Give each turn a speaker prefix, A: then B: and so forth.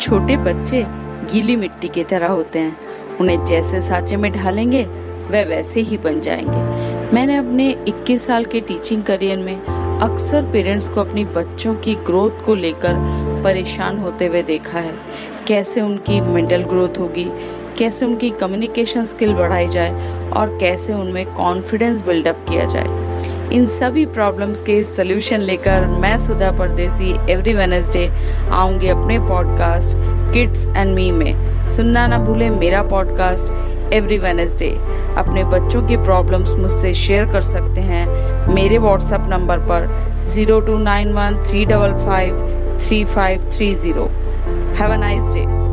A: छोटे बच्चे गीली मिट्टी की तरह होते हैं। उन्हें जैसे सांचे में ढालेंगे, वह वैसे ही बन जाएँगे। मैंने अपने 21 साल के टीचिंग करियर में अक्सर पेरेंट्स को अपनी बच्चों की ग्रोथ को लेकर परेशान होते हुए देखा है। कैसे उनकी मेंटल ग्रोथ होगी, कैसे उनकी कम्युनिकेशन स्किल बढ़ाई जाए और कैसे उनमें कॉन्फिडेंस बिल्डअप किया जाए। इन सभी प्रॉब्लम्स के सल्यूशन लेकर मैं सुधा परदेसी एवरी वेनसडे आऊँगी अपने पॉडकास्ट किड्स एंड मी में। सुनना ना भूलें मेरा पॉडकास्ट एवरी वेनसडे अपने बच्चों की प्रॉब्लम्स मुझसे शेयर कर सकते हैं। मेरे व्हाट्सएप नंबर पर zero two nine one three double five three five three zero have a nice day